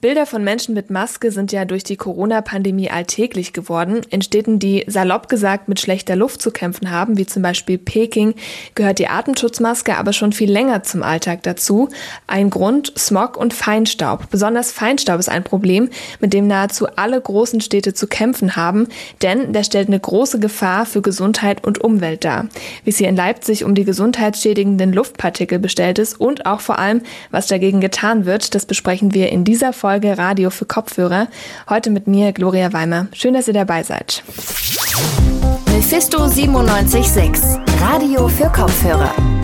Bilder von Menschen mit Maske sind ja durch die Corona-Pandemie alltäglich geworden. In Städten, die salopp gesagt mit schlechter Luft zu kämpfen haben, wie zum Beispiel Peking, gehört die Atemschutzmaske aber schon viel länger zum Alltag dazu. Ein Grund Smog und Feinstaub. Besonders Feinstaub ist ein Problem, mit dem nahezu alle großen Städte zu kämpfen haben, denn der stellt eine große Gefahr für Gesundheit und Umwelt dar. Wie es hier in Leipzig um die gesundheitsschädigenden Luftpartikel bestellt ist und auch vor allem, was dagegen getan wird, das besprechen wir in dieser Folge Folge Radio für Kopfhörer. Heute mit mir, Gloria Weimer. Schön, dass ihr dabei seid. Mephisto 97.6, Radio für Kopfhörer.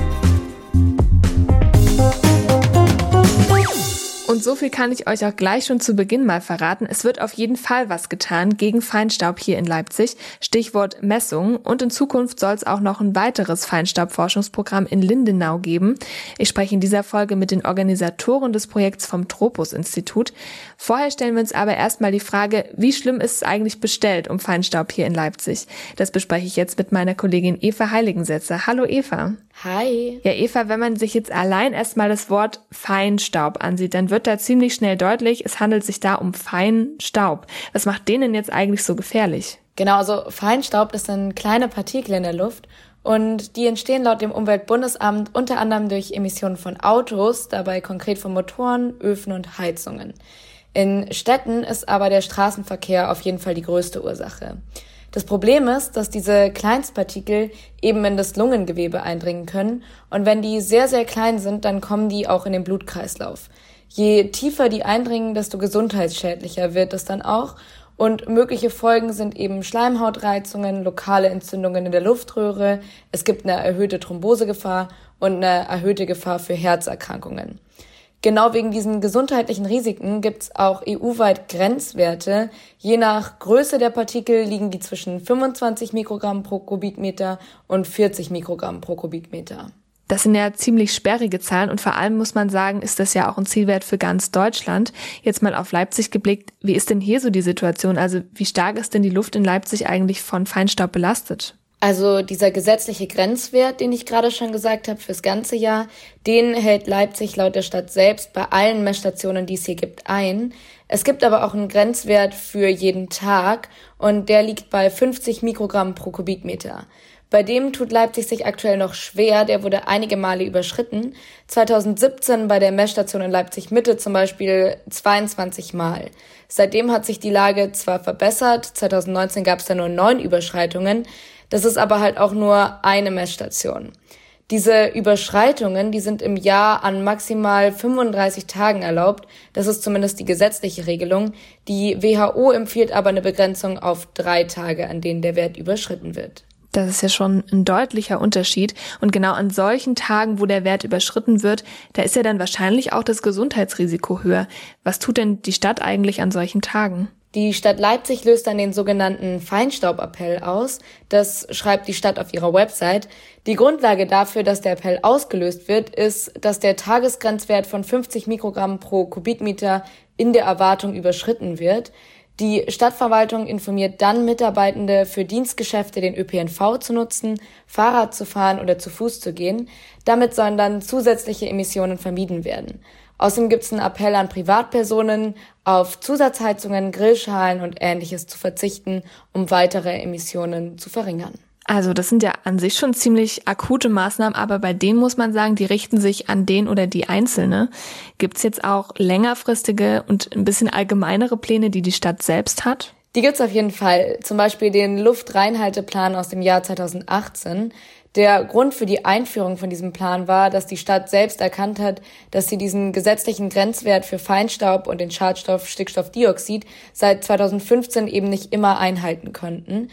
Und so viel kann ich euch auch gleich schon zu Beginn mal verraten. Es wird auf jeden Fall was getan gegen Feinstaub hier in Leipzig. Stichwort Messung. Und in Zukunft soll es auch noch ein weiteres Feinstaubforschungsprogramm in Lindenau geben. Ich spreche in dieser Folge mit den Organisatoren des Projekts vom Tropos-Institut. Vorher stellen wir uns aber erstmal die Frage, wie schlimm ist es eigentlich bestellt um Feinstaub hier in Leipzig? Das bespreche ich jetzt mit meiner Kollegin Eva Heiligensetzer. Hallo Eva. Hi. Ja, Eva, wenn man sich jetzt allein erstmal das Wort Feinstaub ansieht, dann wird da ziemlich schnell deutlich, es handelt sich da um Feinstaub. Was macht denen jetzt eigentlich so gefährlich? Genau, also Feinstaub, das sind kleine Partikel in der Luft und die entstehen laut dem Umweltbundesamt unter anderem durch Emissionen von Autos, dabei konkret von Motoren, Öfen und Heizungen. In Städten ist aber der Straßenverkehr auf jeden Fall die größte Ursache. Das Problem ist, dass diese Kleinstpartikel eben in das Lungengewebe eindringen können und wenn die sehr, sehr klein sind, dann kommen die auch in den Blutkreislauf. Je tiefer die eindringen, desto gesundheitsschädlicher wird es dann auch und mögliche Folgen sind eben Schleimhautreizungen, lokale Entzündungen in der Luftröhre, es gibt eine erhöhte Thrombosegefahr und eine erhöhte Gefahr für Herzerkrankungen. Genau wegen diesen gesundheitlichen Risiken gibt es auch EU-weit Grenzwerte. Je nach Größe der Partikel liegen die zwischen 25 Mikrogramm pro Kubikmeter und 40 Mikrogramm pro Kubikmeter. Das sind ja ziemlich sperrige Zahlen und vor allem muss man sagen, ist das ja auch ein Zielwert für ganz Deutschland. Jetzt mal auf Leipzig geblickt, wie ist denn hier so die Situation? Also wie stark ist denn die Luft in Leipzig eigentlich von Feinstaub belastet? Also dieser gesetzliche Grenzwert, den ich gerade schon gesagt habe, fürs ganze Jahr, den hält Leipzig laut der Stadt selbst bei allen Messstationen, die es hier gibt, ein. Es gibt aber auch einen Grenzwert für jeden Tag und der liegt bei 50 Mikrogramm pro Kubikmeter. Bei dem tut Leipzig sich aktuell noch schwer, der wurde einige Male überschritten. 2017 bei der Messstation in Leipzig Mitte zum Beispiel 22 Mal. Seitdem hat sich die Lage zwar verbessert, 2019 gab es da nur neun Überschreitungen, das ist aber halt auch nur eine Messstation. Diese Überschreitungen, die sind im Jahr an maximal 35 Tagen erlaubt. Das ist zumindest die gesetzliche Regelung. Die WHO empfiehlt aber eine Begrenzung auf drei Tage, an denen der Wert überschritten wird. Das ist ja schon ein deutlicher Unterschied. Und genau an solchen Tagen, wo der Wert überschritten wird, da ist ja dann wahrscheinlich auch das Gesundheitsrisiko höher. Was tut denn die Stadt eigentlich an solchen Tagen? Die Stadt Leipzig löst dann den sogenannten Feinstaubappell aus. Das schreibt die Stadt auf ihrer Website. Die Grundlage dafür, dass der Appell ausgelöst wird, ist, dass der Tagesgrenzwert von 50 Mikrogramm pro Kubikmeter in der Erwartung überschritten wird. Die Stadtverwaltung informiert dann Mitarbeitende für Dienstgeschäfte den ÖPNV zu nutzen, Fahrrad zu fahren oder zu Fuß zu gehen. Damit sollen dann zusätzliche Emissionen vermieden werden. Außerdem gibt es einen Appell an Privatpersonen, auf Zusatzheizungen, Grillschalen und ähnliches zu verzichten, um weitere Emissionen zu verringern. Also das sind ja an sich schon ziemlich akute Maßnahmen, aber bei denen muss man sagen, die richten sich an den oder die Einzelne. Gibt es jetzt auch längerfristige und ein bisschen allgemeinere Pläne, die die Stadt selbst hat? Die gibt's auf jeden Fall. Zum Beispiel den Luftreinhalteplan aus dem Jahr 2018. Der Grund für die Einführung von diesem Plan war, dass die Stadt selbst erkannt hat, dass sie diesen gesetzlichen Grenzwert für Feinstaub und den Schadstoff Stickstoffdioxid seit 2015 eben nicht immer einhalten konnten.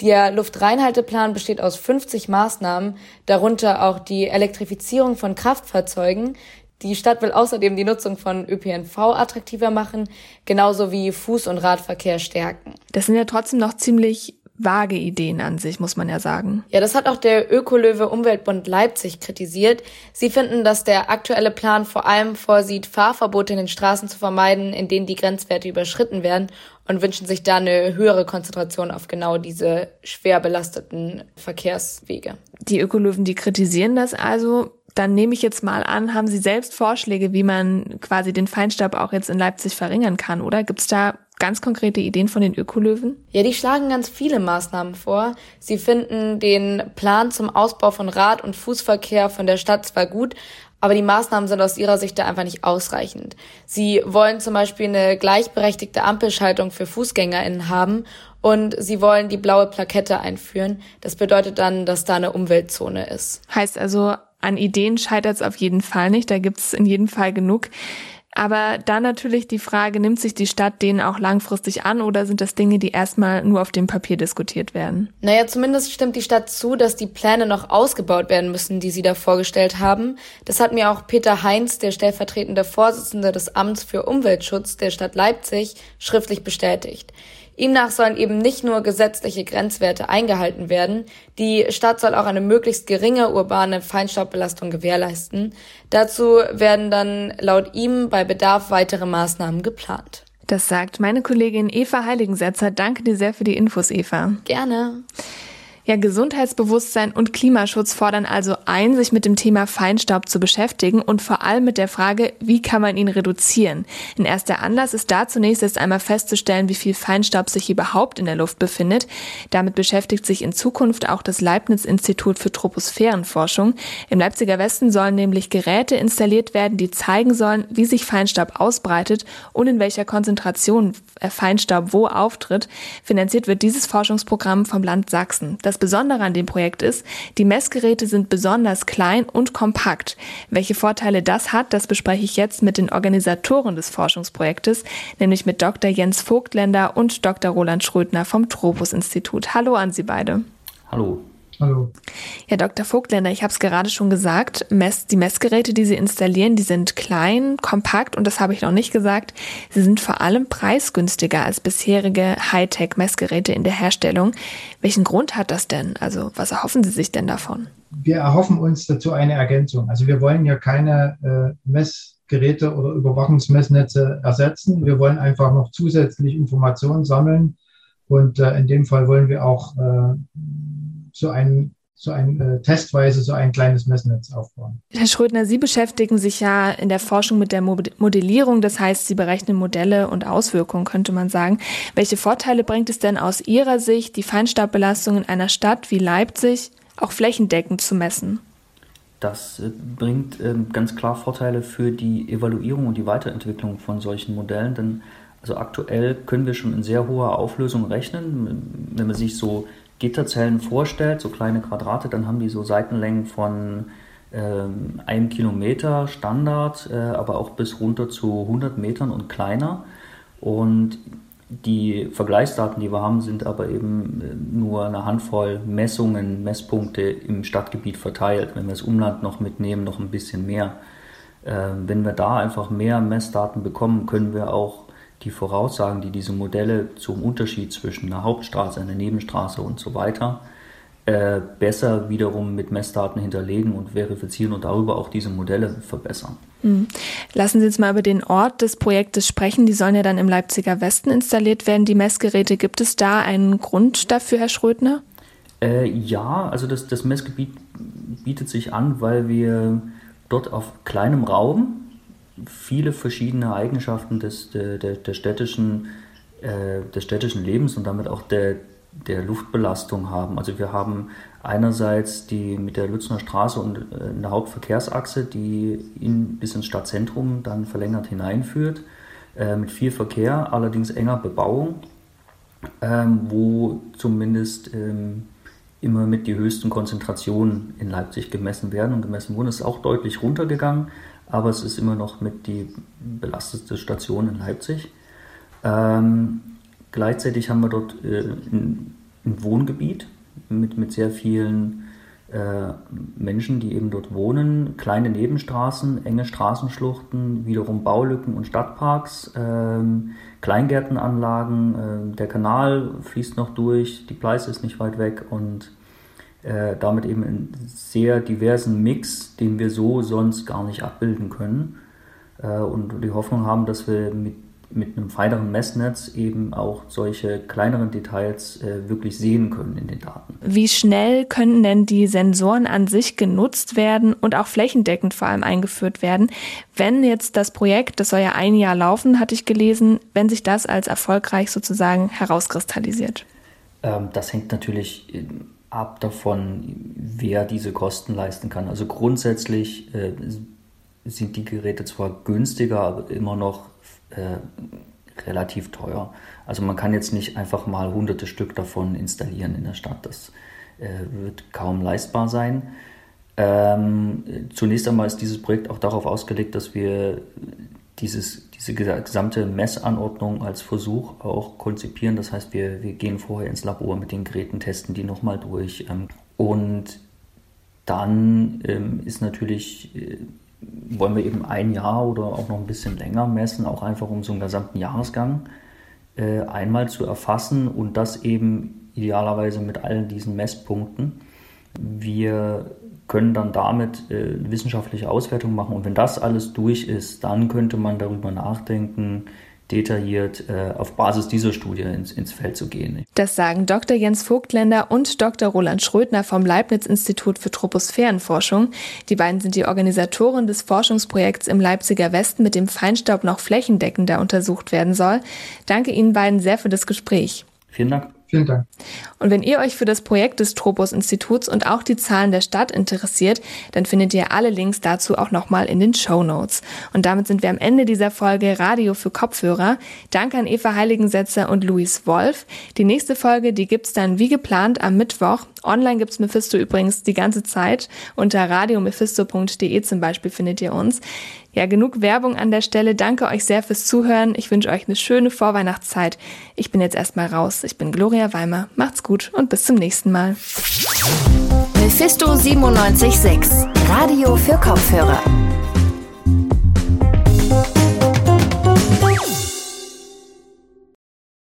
Der Luftreinhalteplan besteht aus 50 Maßnahmen, darunter auch die Elektrifizierung von Kraftfahrzeugen. Die Stadt will außerdem die Nutzung von ÖPNV attraktiver machen, genauso wie Fuß- und Radverkehr stärken. Das sind ja trotzdem noch ziemlich vage Ideen an sich, muss man ja sagen. Ja, das hat auch der Ökolöwe Umweltbund Leipzig kritisiert. Sie finden, dass der aktuelle Plan vor allem vorsieht, Fahrverbote in den Straßen zu vermeiden, in denen die Grenzwerte überschritten werden und wünschen sich da eine höhere Konzentration auf genau diese schwer belasteten Verkehrswege. Die Ökolöwen, die kritisieren das also. dann nehme ich jetzt mal an, haben Sie selbst Vorschläge, wie man quasi den Feinstaub auch jetzt in Leipzig verringern kann, oder? Gibt es da ganz konkrete Ideen von den Ökolöwen? Ja, die schlagen ganz viele Maßnahmen vor. Sie finden den Plan zum Ausbau von Rad- und Fußverkehr von der Stadt zwar gut, aber die Maßnahmen sind aus ihrer Sicht da einfach nicht ausreichend. Sie wollen zum Beispiel eine gleichberechtigte Ampelschaltung für FußgängerInnen haben und sie wollen die blaue Plakette einführen. Das bedeutet dann, dass da eine Umweltzone ist. Heißt also, an Ideen scheitert es auf jeden Fall nicht. Da gibt es in jedem Fall genug. Aber dann natürlich die Frage, nimmt sich die Stadt denen auch langfristig an oder sind das Dinge, die erstmal nur auf dem Papier diskutiert werden? Naja, zumindest stimmt die Stadt zu, dass die Pläne noch ausgebaut werden müssen, die sie da vorgestellt haben. Das hat mir auch Peter Heinz, der stellvertretende Vorsitzende des Amts für Umweltschutz der Stadt Leipzig, schriftlich bestätigt. Ihm nach sollen eben nicht nur gesetzliche Grenzwerte eingehalten werden, die Stadt soll auch eine möglichst geringe urbane Feinstaubbelastung gewährleisten. Dazu werden dann laut ihm bei Bedarf weitere Maßnahmen geplant. Das sagt meine Kollegin Eva Heiligensetzer. Danke dir sehr für die Infos, Eva. Gerne. Ja, Gesundheitsbewusstsein und Klimaschutz fordern also ein, sich mit dem Thema Feinstaub zu beschäftigen und vor allem mit der Frage, wie kann man ihn reduzieren. Ein erster Anlass ist da zunächst erst einmal festzustellen, wie viel Feinstaub sich überhaupt in der Luft befindet. Damit beschäftigt sich in Zukunft auch das Leibniz-Institut für Troposphärenforschung. Im Leipziger Westen sollen nämlich Geräte installiert werden, die zeigen sollen, wie sich Feinstaub ausbreitet und in welcher Konzentration Feinstaub wo auftritt. Finanziert wird dieses Forschungsprogramm vom Land Sachsen. Das das Besondere an dem Projekt ist, die Messgeräte sind besonders klein und kompakt. Welche Vorteile das hat, das bespreche ich jetzt mit den Organisatoren des Forschungsprojektes, nämlich mit Dr. Jens Vogtländer und Dr. Roland Schrödner vom Tropos-Institut. Hallo an Sie beide. Hallo. Hallo. Ja, Dr. Vogtländer, ich habe es gerade schon gesagt, Mess, die Messgeräte, die Sie installieren, die sind klein, kompakt und das habe ich noch nicht gesagt. Sie sind vor allem preisgünstiger als bisherige Hightech-Messgeräte in der Herstellung. Welchen Grund hat das denn? Also was erhoffen Sie sich denn davon? Wir erhoffen uns dazu eine Ergänzung. Also wir wollen ja keine äh, Messgeräte oder Überwachungsmessnetze ersetzen. Wir wollen einfach noch zusätzlich Informationen sammeln und äh, in dem Fall wollen wir auch äh, so ein so ein äh, testweise so ein kleines Messnetz aufbauen. Herr Schrödner, Sie beschäftigen sich ja in der Forschung mit der Modellierung, das heißt, Sie berechnen Modelle und Auswirkungen, könnte man sagen. Welche Vorteile bringt es denn aus Ihrer Sicht, die Feinstaubbelastung in einer Stadt wie Leipzig auch flächendeckend zu messen? Das äh, bringt äh, ganz klar Vorteile für die Evaluierung und die Weiterentwicklung von solchen Modellen, denn also aktuell können wir schon in sehr hoher Auflösung rechnen. Wenn man sich so Gitterzellen vorstellt, so kleine Quadrate, dann haben die so Seitenlängen von ähm, einem Kilometer Standard, äh, aber auch bis runter zu 100 Metern und kleiner. Und die Vergleichsdaten, die wir haben, sind aber eben äh, nur eine Handvoll Messungen, Messpunkte im Stadtgebiet verteilt. Wenn wir das Umland noch mitnehmen, noch ein bisschen mehr. Äh, wenn wir da einfach mehr Messdaten bekommen, können wir auch die Voraussagen, die diese Modelle zum Unterschied zwischen einer Hauptstraße, einer Nebenstraße und so weiter äh, besser wiederum mit Messdaten hinterlegen und verifizieren und darüber auch diese Modelle verbessern. Hm. Lassen Sie uns mal über den Ort des Projektes sprechen. Die sollen ja dann im Leipziger Westen installiert werden, die Messgeräte. Gibt es da einen Grund dafür, Herr Schrödner? Äh, ja, also das, das Messgebiet bietet sich an, weil wir dort auf kleinem Raum viele verschiedene Eigenschaften des, der, der, der städtischen, äh, des städtischen Lebens und damit auch der, der Luftbelastung haben. Also wir haben einerseits die mit der Lützner Straße und äh, eine Hauptverkehrsachse, die in, bis ins Stadtzentrum dann verlängert hineinführt, äh, mit viel Verkehr, allerdings enger Bebauung, ähm, wo zumindest ähm, immer mit die höchsten Konzentrationen in Leipzig gemessen werden und gemessen wurden. Es ist auch deutlich runtergegangen aber es ist immer noch mit die belastetste Station in Leipzig. Ähm, gleichzeitig haben wir dort äh, ein, ein, Wohngebiet mit, mit sehr vielen äh, Menschen, die eben dort wohnen, kleine Nebenstraßen, enge Straßenschluchten, wiederum Baulücken und Stadtparks, ähm, Kleingärtenanlagen, äh, der Kanal fließt noch durch, die Pleiße ist nicht weit weg und äh, damit eben einen sehr diversen Mix, den wir so sonst gar nicht abbilden können. Äh, und die Hoffnung haben, dass wir mit mit einem feineren Messnetz eben auch solche kleineren Details äh, wirklich sehen können in den Daten. Wie schnell können denn die Sensoren an sich genutzt werden und auch flächendeckend vor allem eingeführt werden, wenn jetzt das Projekt, das soll ja ein Jahr laufen, hatte ich gelesen, wenn sich das als erfolgreich sozusagen herauskristallisiert? Ähm, das hängt natürlich ab davon, wer diese Kosten leisten kann. Also grundsätzlich äh, sind die Geräte zwar günstiger, aber immer noch äh, relativ teuer. Also man kann jetzt nicht einfach mal hunderte Stück davon installieren in der Stadt. Das äh, wird kaum leistbar sein. Ähm, zunächst einmal ist dieses Projekt auch darauf ausgelegt, dass wir dieses, diese gesamte Messanordnung als Versuch auch konzipieren. Das heißt, wir, wir gehen vorher ins Labor mit den Geräten, testen die nochmal durch. Ähm, und dann ähm, ist natürlich äh, wollen wir eben ein Jahr oder auch noch ein bisschen länger messen, auch einfach um so einen gesamten Jahresgang äh, einmal zu erfassen und das eben idealerweise mit allen diesen Messpunkten. Wir können dann damit äh, wissenschaftliche Auswertung machen und wenn das alles durch ist, dann könnte man darüber nachdenken, detailliert äh, auf Basis dieser Studie ins, ins Feld zu gehen. Das sagen Dr. Jens Vogtländer und Dr. Roland Schrödner vom Leibniz-Institut für Troposphärenforschung. Die beiden sind die Organisatoren des Forschungsprojekts im Leipziger Westen, mit dem Feinstaub noch flächendeckender untersucht werden soll. Danke Ihnen beiden sehr für das Gespräch. Vielen Dank. Vielen Dank. Und wenn ihr euch für das Projekt des Tropos-Instituts und auch die Zahlen der Stadt interessiert, dann findet ihr alle Links dazu auch nochmal in den Show Notes. Und damit sind wir am Ende dieser Folge Radio für Kopfhörer. Danke an Eva Heiligensetzer und Luis Wolf. Die nächste Folge, die gibt's dann wie geplant am Mittwoch. Online gibt's Mephisto übrigens die ganze Zeit. Unter radiomephisto.de zum Beispiel findet ihr uns. Ja, genug Werbung an der Stelle. Danke euch sehr fürs Zuhören. Ich wünsche euch eine schöne Vorweihnachtszeit. Ich bin jetzt erstmal raus. Ich bin Gloria Weimer. Macht's gut und bis zum nächsten Mal. Mephisto 976, Radio für Kopfhörer.